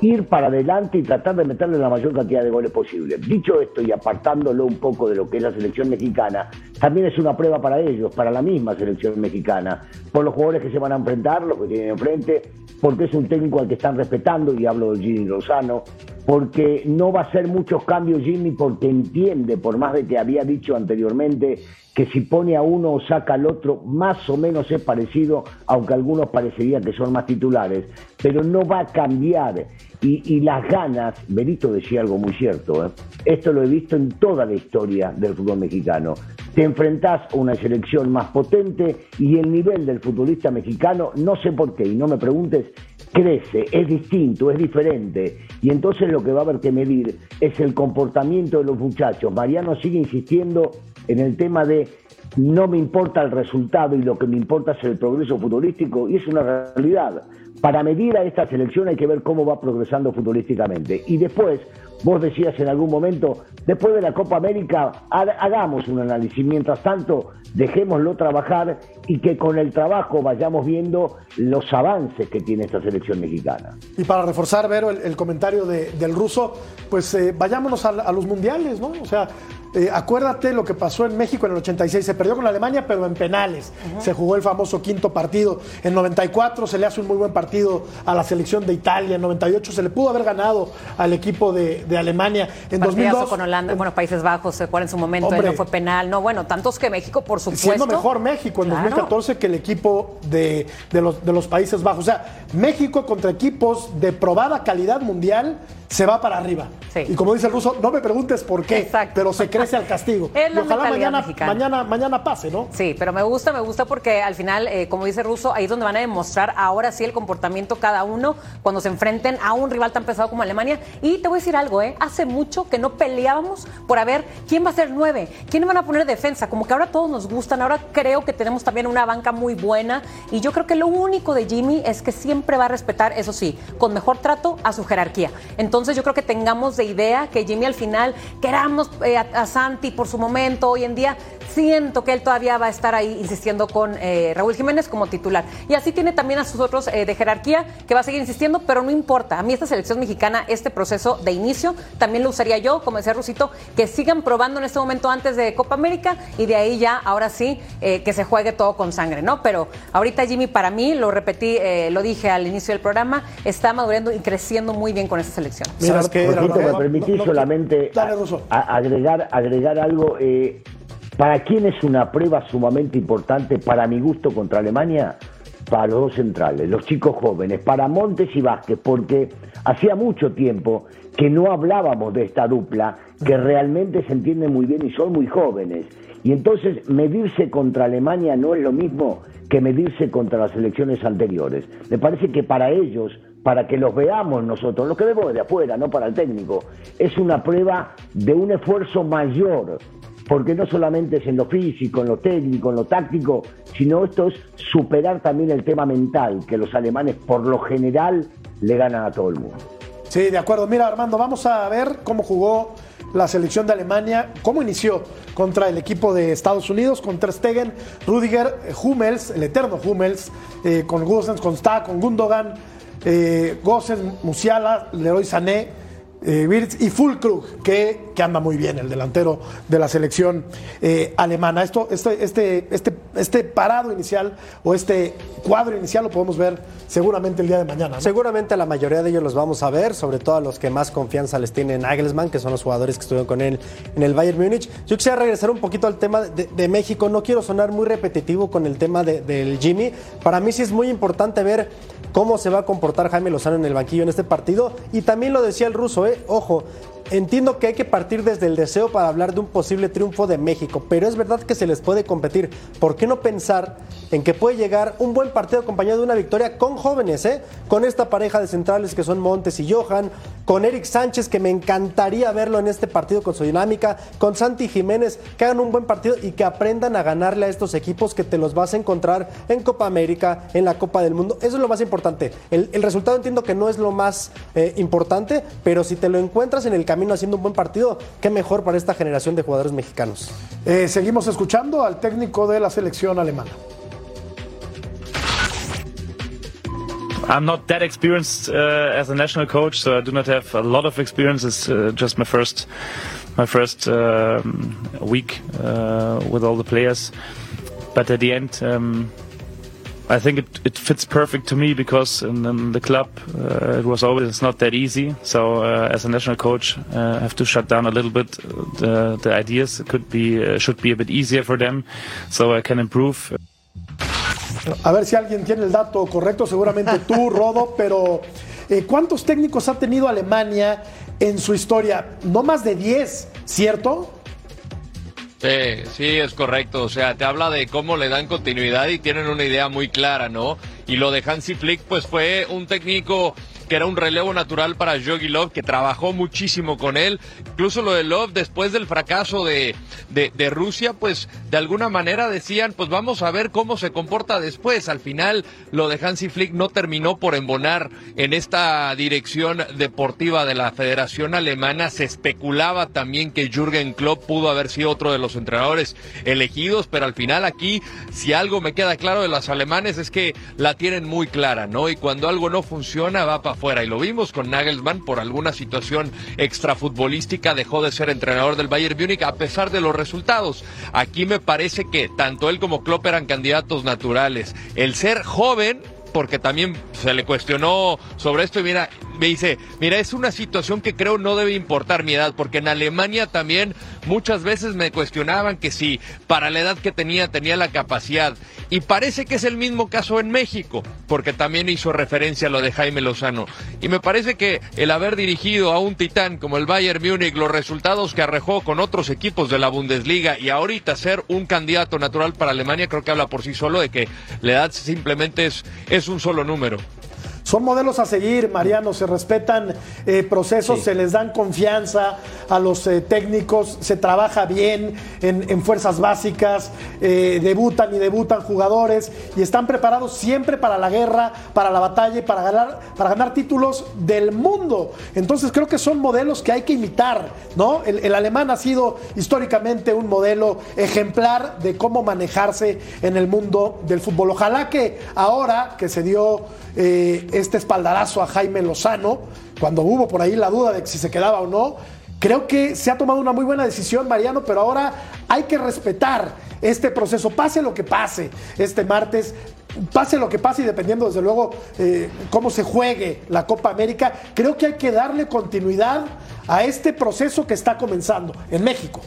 ir para adelante y tratar de meterle la mayor cantidad de goles posible. Dicho esto y apartándolo un poco de lo que es la selección mexicana, también es una prueba para ellos, para la misma selección mexicana, por los jugadores que se van a enfrentar, los que tienen enfrente, porque es un técnico al que están respetando, y hablo de Jimmy Lozano, porque no va a hacer muchos cambios Jimmy porque entiende, por más de que había dicho anteriormente, que si pone a uno o saca al otro, más o menos es parecido, aunque algunos parecería que son más titulares, pero no va a cambiar. Y, las ganas, Benito decía algo muy cierto, ¿eh? esto lo he visto en toda la historia del fútbol mexicano. Te enfrentás a una selección más potente y el nivel del futbolista mexicano, no sé por qué, y no me preguntes, crece, es distinto, es diferente. Y entonces lo que va a haber que medir es el comportamiento de los muchachos. Mariano sigue insistiendo en el tema de no me importa el resultado y lo que me importa es el progreso futbolístico, y es una realidad. Para medir a esta selección hay que ver cómo va progresando futbolísticamente. Y después, vos decías en algún momento, después de la Copa América, hagamos un análisis. Mientras tanto, dejémoslo trabajar y que con el trabajo vayamos viendo los avances que tiene esta selección mexicana. Y para reforzar, Vero, el, comentario del ruso, pues eh, vayámonos a, los mundiales, ¿no? O sea, eh, acuérdate lo que pasó en México en el 86. Se perdió con Alemania, pero en penales. Se jugó el famoso quinto partido. En 94 se le hace un muy buen partido a la selección de Italia. En 98 se le pudo haber ganado al equipo de, Alemania. En 2002 con Holanda, bueno, Países Bajos se en su momento, no fue penal. No, bueno, tantos que México, por supuesto. Siendo mejor México en 2014 que el equipo de, los, de los Países Bajos. O sea, México contra equipos de probada calidad mundial se va para arriba. Y como dice el ruso, no me preguntes por qué, pero se [laughs] crece al castigo. y ojalá mañana, mañana, mañana, pase, ¿no? Sí, pero me gusta, me gusta porque al final, eh, como dice el ruso, ahí es donde van a demostrar ahora sí el comportamiento cada uno cuando se enfrenten a un rival tan pesado como Alemania. Y te voy a decir algo, ¿eh? Hace mucho que no peleábamos por a ver quién va a ser nueve, quién van a poner defensa. Como que ahora todos nos gustan, ahora creo que tenemos también una banca muy buena. Y yo creo que lo único de Jimmy es que siempre va a respetar, eso sí, con mejor trato a su jerarquía. Entonces, yo creo que tengamos de idea que Jimmy al final queramos eh, a, Santi por su momento hoy en día. Siento que él todavía va a estar ahí insistiendo con eh, Raúl Jiménez como titular. Y así tiene también a sus otros eh, de jerarquía que va a seguir insistiendo, pero no importa. A mí esta selección mexicana, este proceso de inicio, también lo usaría yo, como decía Rusito, que sigan probando en este momento antes de Copa América y de ahí ya, ahora sí, que se juegue todo con sangre, ¿no? Pero ahorita Jimmy para mí, lo repetí, lo dije al inicio del programa, está madurando y creciendo muy bien con esta selección. Mira, que me permitís solamente agregar, agregar algo. ¿Para quién es una prueba sumamente importante, para mi gusto, contra Alemania? Para los dos centrales, los chicos jóvenes, para Montes y Vázquez, porque hacía mucho tiempo que no hablábamos de esta dupla, que realmente se entiende muy bien y son muy jóvenes. Y entonces medirse contra Alemania no es lo mismo que medirse contra las elecciones anteriores. Me parece que para ellos para que los veamos nosotros, los que vemos de afuera, no para el técnico. Es una prueba de un esfuerzo mayor, porque no solamente es en lo físico, en lo técnico, en lo táctico, sino esto es superar también el tema mental, que los alemanes por lo general le ganan a todo el mundo. Sí, de acuerdo. Mira, Armando, vamos a ver cómo jugó la selección de Alemania, cómo inició contra el equipo de Estados Unidos, con Ter Stegen, Rudiger, Hummels, el eterno Hummels, eh, con Gosens, con Stah, con Gundogan, eh, Musiala, Leroy Sané, eh, y Fulkrug, que, que, anda muy bien, el delantero de la selección eh, alemana. Esto, este, este, este, este parado inicial o este cuadro inicial lo podemos ver seguramente el día de mañana. Seguramente la mayoría de ellos los vamos a ver, sobre todo a los que más confianza les tiene Nagelsmann, que son los jugadores que estuvieron con él en el Bayern Múnich. Yo quisiera regresar un poquito al tema de, México. No quiero sonar muy repetitivo con el tema del Jimmy. Para mí sí es muy importante ver cómo se va a comportar Jaime Lozano en el banquillo en este partido. Y también lo decía el ruso, ¿eh? Ojo, entiendo que hay que partir desde el deseo para hablar de un posible triunfo de México, pero es verdad que se les puede competir. ¿Por qué no pensar en que puede llegar un buen partido acompañado de una victoria con jóvenes, ¿eh? Con esta pareja de centrales que son Montes y Johan, con Eric Sánchez, que me encantaría verlo en este partido con su dinámica, con Santi Jiménez, que hagan un buen partido y que aprendan a ganarle a estos equipos que te los vas a encontrar en Copa América, en la Copa del Mundo. Eso es lo más importante. El, el resultado entiendo que no es lo más eh, importante, pero si te lo encuentras en el camino haciendo un buen partido, qué mejor para esta generación de jugadores mexicanos. Eh, seguimos escuchando al técnico de la selección alemana. I'm not that experienced uh, as a national coach, so I do not have a lot of experience. It's uh, just my first, my first um, week uh, with all the players. But at the end, um, I think it, it fits perfect to me because in, in the club uh, it was always it's not that easy. So uh, as a national coach, uh, I have to shut down a little bit the, the ideas. It could be uh, should be a bit easier for them, so I can improve. A ver si alguien tiene el dato correcto, seguramente tú, [laughs] Rodo, pero eh, ¿cuántos técnicos ha tenido Alemania en su historia? No más de 10, ¿cierto? Sí, sí, es correcto. O sea, te habla de cómo le dan continuidad y tienen una idea muy clara, ¿no? Y lo de Hansi Flick, pues fue un técnico que era un relevo natural para Jogi Love, que trabajó muchísimo con él. Incluso lo de Love, después del fracaso de, de, de, Rusia, pues de alguna manera decían, pues vamos a ver cómo se comporta después. Al final, lo de Hansi Flick no terminó por embonar en esta dirección deportiva de la Federación Alemana. Se especulaba también que Jürgen Klopp pudo haber sido otro de los entrenadores elegidos, pero al final aquí, si algo me queda claro de los alemanes es que la tienen muy clara, ¿no? Y cuando algo no funciona, va para afuera. Y lo vimos con Nagelsmann por alguna situación extrafutbolística, dejó de ser entrenador del Bayern Múnich a pesar de los resultados. Aquí me parece que tanto él como Klopp eran candidatos naturales. El ser joven porque también se le cuestionó sobre esto y mira, me dice, mira, es una situación que creo no debe importar mi edad, porque en Alemania también muchas veces me cuestionaban que si para la edad que tenía tenía la capacidad. Y parece que es el mismo caso en México, porque también hizo referencia a lo de Jaime Lozano. Y me parece que el haber dirigido a un titán como el Bayern Múnich, los resultados que arrejó con otros equipos de la Bundesliga y ahorita ser un candidato natural para Alemania, creo que habla por sí solo de que la edad simplemente es, es un solo número. Son modelos a seguir, Mariano, se respetan eh, procesos, sí. se les dan confianza a los eh, técnicos, se trabaja bien en, en fuerzas básicas, eh, debutan y debutan jugadores y están preparados siempre para la guerra, para la batalla y para ganar, para ganar títulos del mundo. Entonces creo que son modelos que hay que imitar, ¿no? El, el alemán ha sido históricamente un modelo ejemplar de cómo manejarse en el mundo del fútbol. Ojalá que ahora que se dio este espaldarazo a Jaime Lozano, cuando hubo por ahí la duda de si se quedaba o no. Creo que se ha tomado una muy buena decisión, Mariano, pero ahora hay que respetar este proceso, pase lo que pase este martes, pase lo que pase y dependiendo desde luego eh, cómo se juegue la Copa América, creo que hay que darle continuidad a este proceso que está comenzando en México.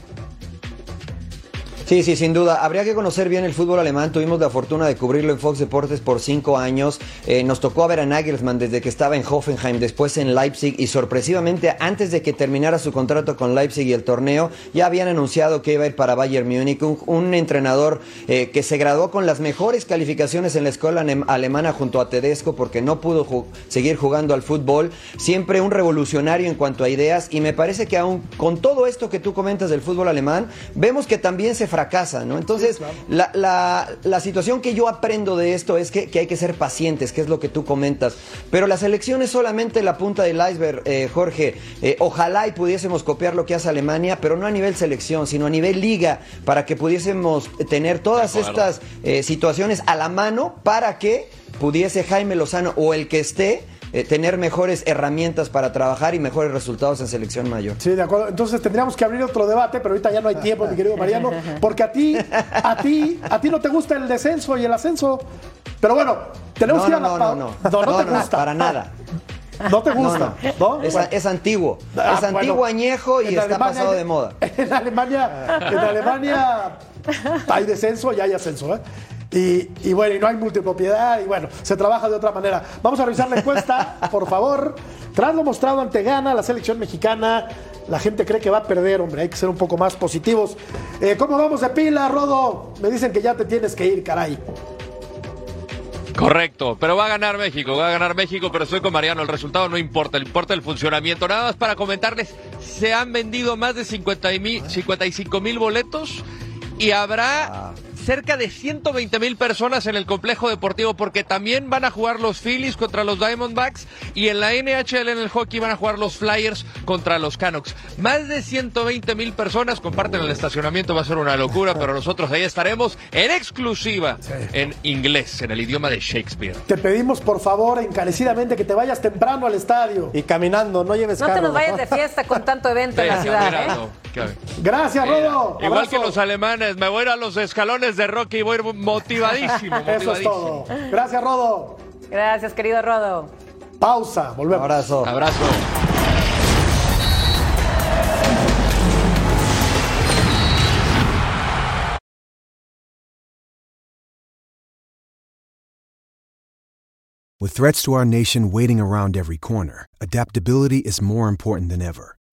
Sí, sí, sin duda. Habría que conocer bien el fútbol alemán. Tuvimos la fortuna de cubrirlo en Fox Deportes por cinco años. Eh, nos tocó ver a Nagelsmann desde que estaba en Hoffenheim, después en Leipzig y sorpresivamente antes de que terminara su contrato con Leipzig y el torneo, ya habían anunciado que iba a ir para Bayern Múnich. Un, un entrenador eh, que se graduó con las mejores calificaciones en la escuela alemana junto a Tedesco porque no pudo seguir jugando al fútbol. Siempre un revolucionario en cuanto a ideas y me parece que aún con todo esto que tú comentas del fútbol alemán, vemos que también se fracasa, ¿no? Entonces, sí, claro. la, la, la, situación que yo aprendo de esto es que, que, hay que ser pacientes, que es lo que tú comentas. Pero la selección es solamente la punta del iceberg, eh, Jorge. Eh, ojalá y pudiésemos copiar lo que hace Alemania, pero no a nivel selección, sino a nivel liga, para que pudiésemos tener todas estas eh, situaciones a la mano para que pudiese Jaime Lozano o el que esté eh, tener mejores herramientas para trabajar y mejores resultados en selección mayor. Sí, de acuerdo. Entonces tendríamos que abrir otro debate, pero ahorita ya no hay tiempo, mi querido Mariano, [laughs] porque a ti, a ti, a ti no te gusta el descenso y el ascenso. Pero bueno, tenemos no, que ir a no, la no, no, no, no, no, te gusta. para nada. [laughs] No te gusta, ¿no? Es, es, antiguo. Ah, es antiguo, bueno, añejo y está Alemania, pasado de moda. [laughs] En Alemania, en Alemania hay descenso y hay ascenso, ¿eh? Y, y, bueno, y no hay multipropiedad, y bueno, se trabaja de otra manera. Vamos a revisar la encuesta, [laughs] por favor. Tras lo mostrado ante Ghana, la selección mexicana la gente cree que va a perder, hombre. Hay que ser un poco más positivos. Eh, ¿Cómo vamos de pila, Rodo? Me dicen que ya te tienes que ir, caray. Correcto, pero va a ganar México, va a ganar México, pero estoy con Mariano, el resultado no importa, importa el funcionamiento. Nada más para comentarles, se han vendido más de 50 mil, 55 mil boletos y habrá cerca de 120 mil personas en el complejo deportivo porque también van a jugar los Phillies contra los Diamondbacks y en la NHL en el hockey van a jugar los Flyers contra los Canucks. Más de 120 mil personas comparten el estacionamiento, va a ser una locura, pero nosotros ahí estaremos en exclusiva en inglés, en el idioma de Shakespeare. Te pedimos por favor encarecidamente que te vayas temprano al estadio. Y caminando, no lleves No carro. te nos vayas de fiesta con tanto evento en la ciudad, ¿eh? Gracias, Rodo. Igual Abrazo. que los alemanes, me voy a ir a los escalones de Rocky y voy a ir motivadísimo. [laughs] Eso es todo. Gracias, Rodo. Gracias, querido Rodo. Pausa, volvemos. Abrazo. Abrazo. With threats to our nation waiting around every corner, adaptability is more important than ever.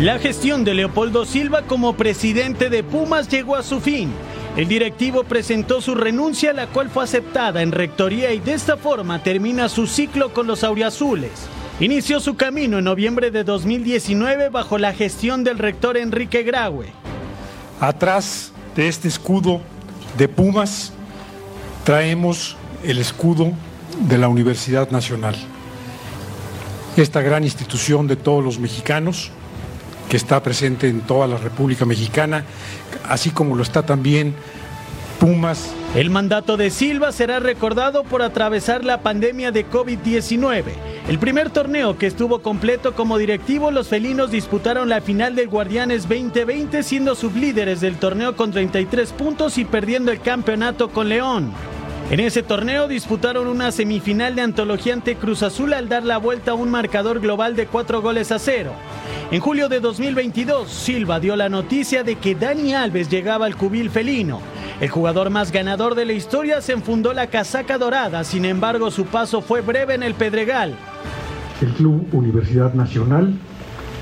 La gestión de Leopoldo Silva como presidente de Pumas llegó a su fin. El directivo presentó su renuncia, la cual fue aceptada en rectoría y de esta forma termina su ciclo con los auriazules. Inició su camino en noviembre de 2019 bajo la gestión del rector Enrique Graue. Atrás de este escudo de Pumas traemos el escudo de la Universidad Nacional. Esta gran institución de todos los mexicanos que está presente en toda la República Mexicana, así como lo está también Pumas. El mandato de Silva será recordado por atravesar la pandemia de COVID-19. El primer torneo que estuvo completo como directivo, los felinos disputaron la final del Guardianes 2020 siendo sublíderes del torneo con 33 puntos y perdiendo el campeonato con León. En ese torneo disputaron una semifinal de antología ante Cruz Azul al dar la vuelta a un marcador global de 4 goles a cero. En julio de 2022, Silva dio la noticia de que Dani Alves llegaba al cubil felino. El jugador más ganador de la historia se enfundó la casaca dorada, sin embargo su paso fue breve en el Pedregal. El Club Universidad Nacional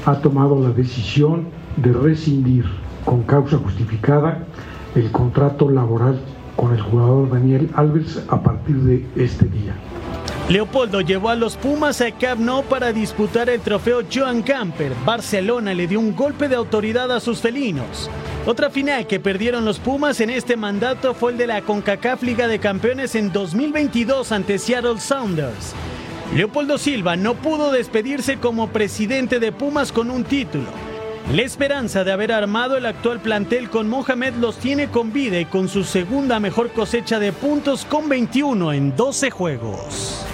ha tomado la decisión de rescindir con causa justificada el contrato laboral con el jugador Daniel Alves a partir de este día. Leopoldo llevó a los Pumas a Camp para disputar el trofeo Joan Camper. Barcelona le dio un golpe de autoridad a sus felinos. Otra final que perdieron los Pumas en este mandato fue el de la CONCACAF Liga de Campeones en 2022 ante Seattle Sounders. Leopoldo Silva no pudo despedirse como presidente de Pumas con un título. La esperanza de haber armado el actual plantel con Mohamed los tiene con vida y con su segunda mejor cosecha de puntos con 21 en 12 juegos.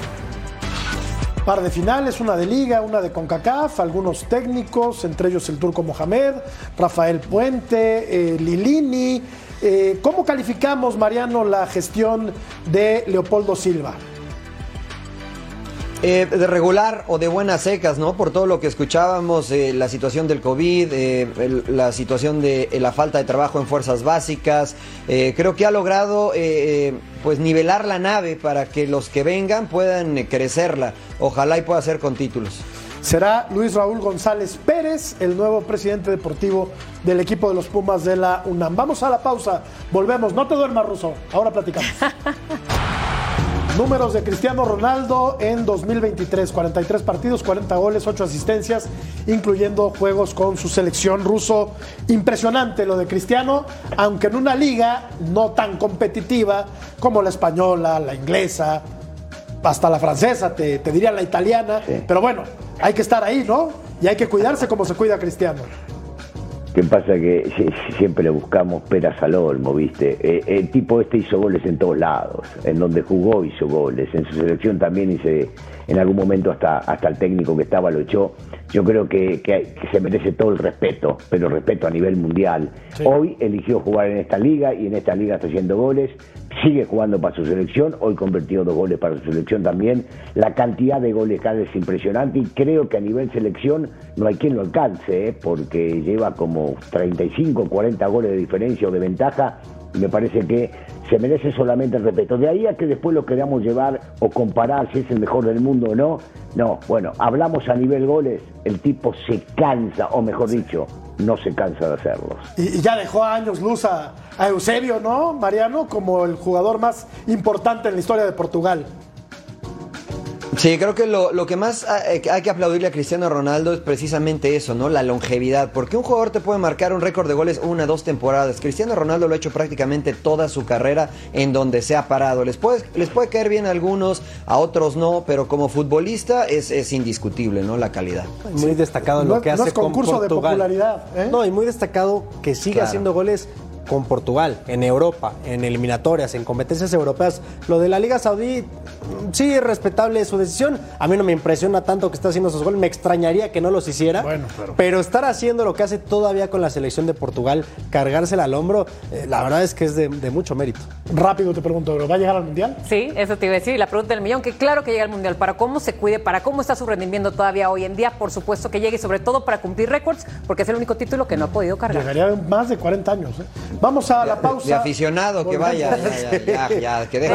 Par de finales, una de Liga, una de CONCACAF, algunos técnicos, entre ellos el turco Mohamed, Rafael Puente, eh, Lilini. Eh, ¿Cómo calificamos, Mariano, la gestión de Leopoldo Silva? Eh, de regular o de buenas secas, ¿no? Por todo lo que escuchábamos, eh, la situación del COVID, eh, el- la situación de eh, la falta de trabajo en fuerzas básicas. eh, creo que ha logrado pues nivelar la nave para que los que vengan puedan eh, crecerla. Ojalá y pueda ser con títulos. Será Luis Raúl González Pérez, el nuevo presidente deportivo del equipo de los Pumas de la UNAM. Vamos a la pausa, volvemos. No te duermas, Russo. Ahora platicamos. [laughs] Números de Cristiano Ronaldo en 2023, 43 partidos, 40 goles, 8 asistencias, incluyendo juegos con su selección ruso. Impresionante lo de Cristiano, aunque en una liga no tan competitiva como la española, la inglesa, hasta la francesa, te, te diría la italiana, pero bueno, hay que estar ahí, ¿no? Y hay que cuidarse como se cuida Cristiano. ¿Qué pasa? Que si- siempre le buscamos peras al olmo, ¿viste? Eh, el tipo este hizo goles en todos lados. En donde jugó hizo goles. En su selección también hice, en algún momento hasta, hasta el técnico que estaba lo echó. yo creo que, que, que se merece todo el respeto, pero respeto a nivel mundial. Hoy eligió jugar en esta liga y en esta liga está haciendo goles, sigue jugando para su selección, hoy convirtió dos goles para su selección también. La cantidad de goles cada es impresionante y creo que a nivel selección no hay quien lo alcance, ¿eh? porque lleva como 35, 40 goles de diferencia o de ventaja y me parece que se merece solamente el respeto. De ahí a que después lo queramos llevar o comparar si es el mejor del mundo o no, no, bueno, hablamos a nivel goles, el tipo se cansa, o mejor dicho, no se cansa de hacerlos. Y, ya dejó años luz a Eusebio, ¿no, Mariano? Como el jugador más importante en la historia de Portugal. Sí, creo que lo, lo que más hay hay que aplaudirle a Cristiano Ronaldo es precisamente eso, ¿no? La longevidad. Porque un jugador te puede marcar un récord de goles una, dos temporadas. Cristiano Ronaldo lo ha hecho prácticamente toda su carrera en donde se ha parado. Les puede, les puede caer bien a algunos, a otros no, pero como futbolista es, es indiscutible, ¿no? La calidad. Muy destacado No lo que es- no hace es concurso con de popularidad, ¿eh? No, y muy destacado que siga Claro. haciendo goles con Portugal, en Europa, en eliminatorias, en competencias europeas. Lo de la Liga Saudí, sí es respetable su decisión. A mí no me impresiona tanto que está haciendo esos goles. Me extrañaría que no los hiciera. Bueno, pero- estar haciendo lo que hace todavía con la selección de Portugal, cargársela al hombro, eh, la verdad es que es de, de mucho mérito. Rápido te pregunto, ¿pero ¿va a llegar al Mundial? Sí, eso te iba a decir. Y la pregunta del millón, que claro que llega al Mundial. Para cómo se cuide, para cómo está su rendimiento todavía hoy en día, por supuesto que llegue, y sobre todo para cumplir récords, porque es el único título que no ha podido cargar. Llegaría más de 40 años. ¿eh? Vamos a la pausa. De aficionado, que vaya, ya, ya, ya, ya, que deje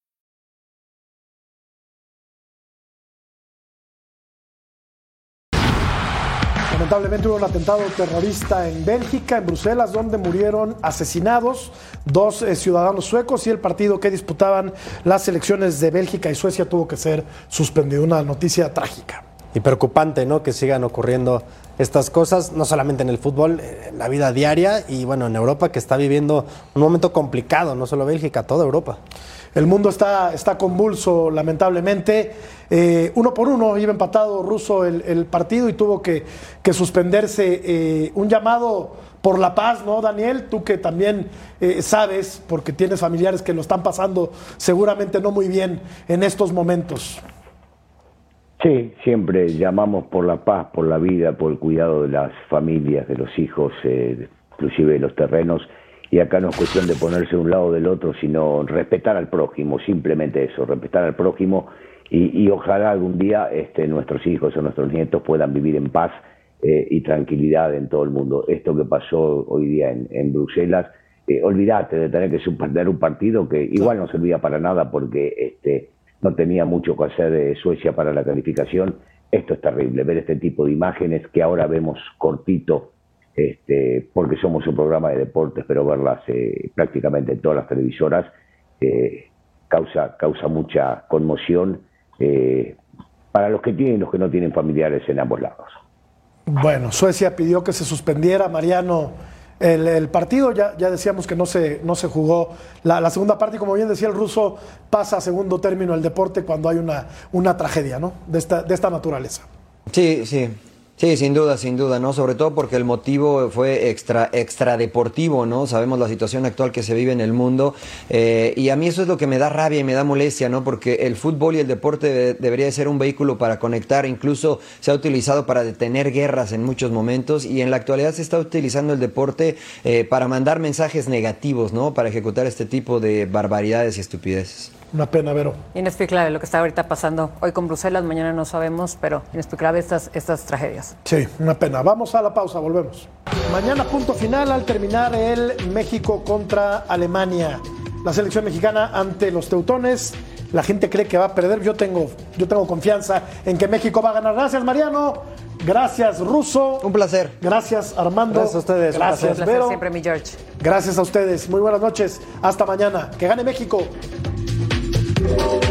Lamentablemente hubo un atentado terrorista en Bélgica, en Bruselas, donde murieron asesinados dos eh, ciudadanos suecos y el partido que disputaban las selecciones de Bélgica y Suecia tuvo que ser suspendido. Una noticia trágica. Y preocupante, ¿no? Que sigan ocurriendo estas cosas, no solamente en el fútbol, eh, en la vida diaria y bueno, en Europa que está viviendo un momento complicado, no solo Bélgica, toda Europa. El mundo está, está convulso, lamentablemente. Eh, uno por uno iba empatado ruso el, el partido y tuvo que, suspenderse. eh, un llamado por la paz, ¿no, Daniel? Tú que también eh, sabes, porque tienes familiares que lo están pasando seguramente no muy bien en estos momentos. Sí, siempre llamamos por la paz, por la vida, por el cuidado de las familias, de los hijos, eh, inclusive de los terrenos. Y acá no es cuestión de ponerse de un lado del otro, sino respetar al prójimo, simplemente eso, respetar al prójimo y, ojalá algún día este, nuestros hijos o nuestros nietos puedan vivir en paz eh, y tranquilidad en todo el mundo. Esto que pasó hoy día en, en Bruselas, eh, olvídate de tener que suspender un partido que igual no servía para nada porque este, no tenía mucho que hacer eh, Suecia para la calificación. Esto es terrible, ver este tipo de imágenes que ahora vemos cortito, este, porque somos un programa de deportes, pero verlas eh, prácticamente en todas las televisoras eh, causa, causa mucha conmoción eh, para los que tienen y los que no tienen familiares en ambos lados. Bueno, Suecia pidió que se suspendiera, Mariano, el, el partido. Ya, ya decíamos que no se, no se jugó la, la segunda parte y como bien decía el ruso, pasa a segundo término el deporte cuando hay una, una tragedia ¿no? de, esta, de esta naturaleza. Sí, sí. Sí, sin duda, sin duda, ¿no? Sobre todo porque el motivo fue extra, extra deportivo, ¿no? Sabemos la situación actual que se vive en el mundo eh, y a mí eso es lo que me da rabia y me da molestia, ¿no? Porque el fútbol y el deporte de- debería de ser un vehículo para conectar, incluso se ha utilizado para detener guerras en muchos momentos y en la actualidad se está utilizando el deporte eh, para mandar mensajes negativos, ¿no? Para ejecutar este tipo de barbaridades y estupideces. Una pena, Vero. Inexplicable lo que está ahorita pasando hoy con Bruselas, mañana no sabemos, pero inexplicable estas, estas tragedias. Sí, una pena. Vamos a la pausa, volvemos. Mañana punto final al terminar el México contra Alemania. La selección mexicana ante los teutones la gente cree que va a perder. Yo tengo, yo tengo confianza en que México va a ganar. Gracias, Mariano. Gracias, Russo. Un placer. Gracias, Armando. Gracias a ustedes, un Gracias, Un placer Vero. siempre, mi George. Gracias a ustedes. Muy buenas noches. Hasta mañana. Que gane México. Thank you.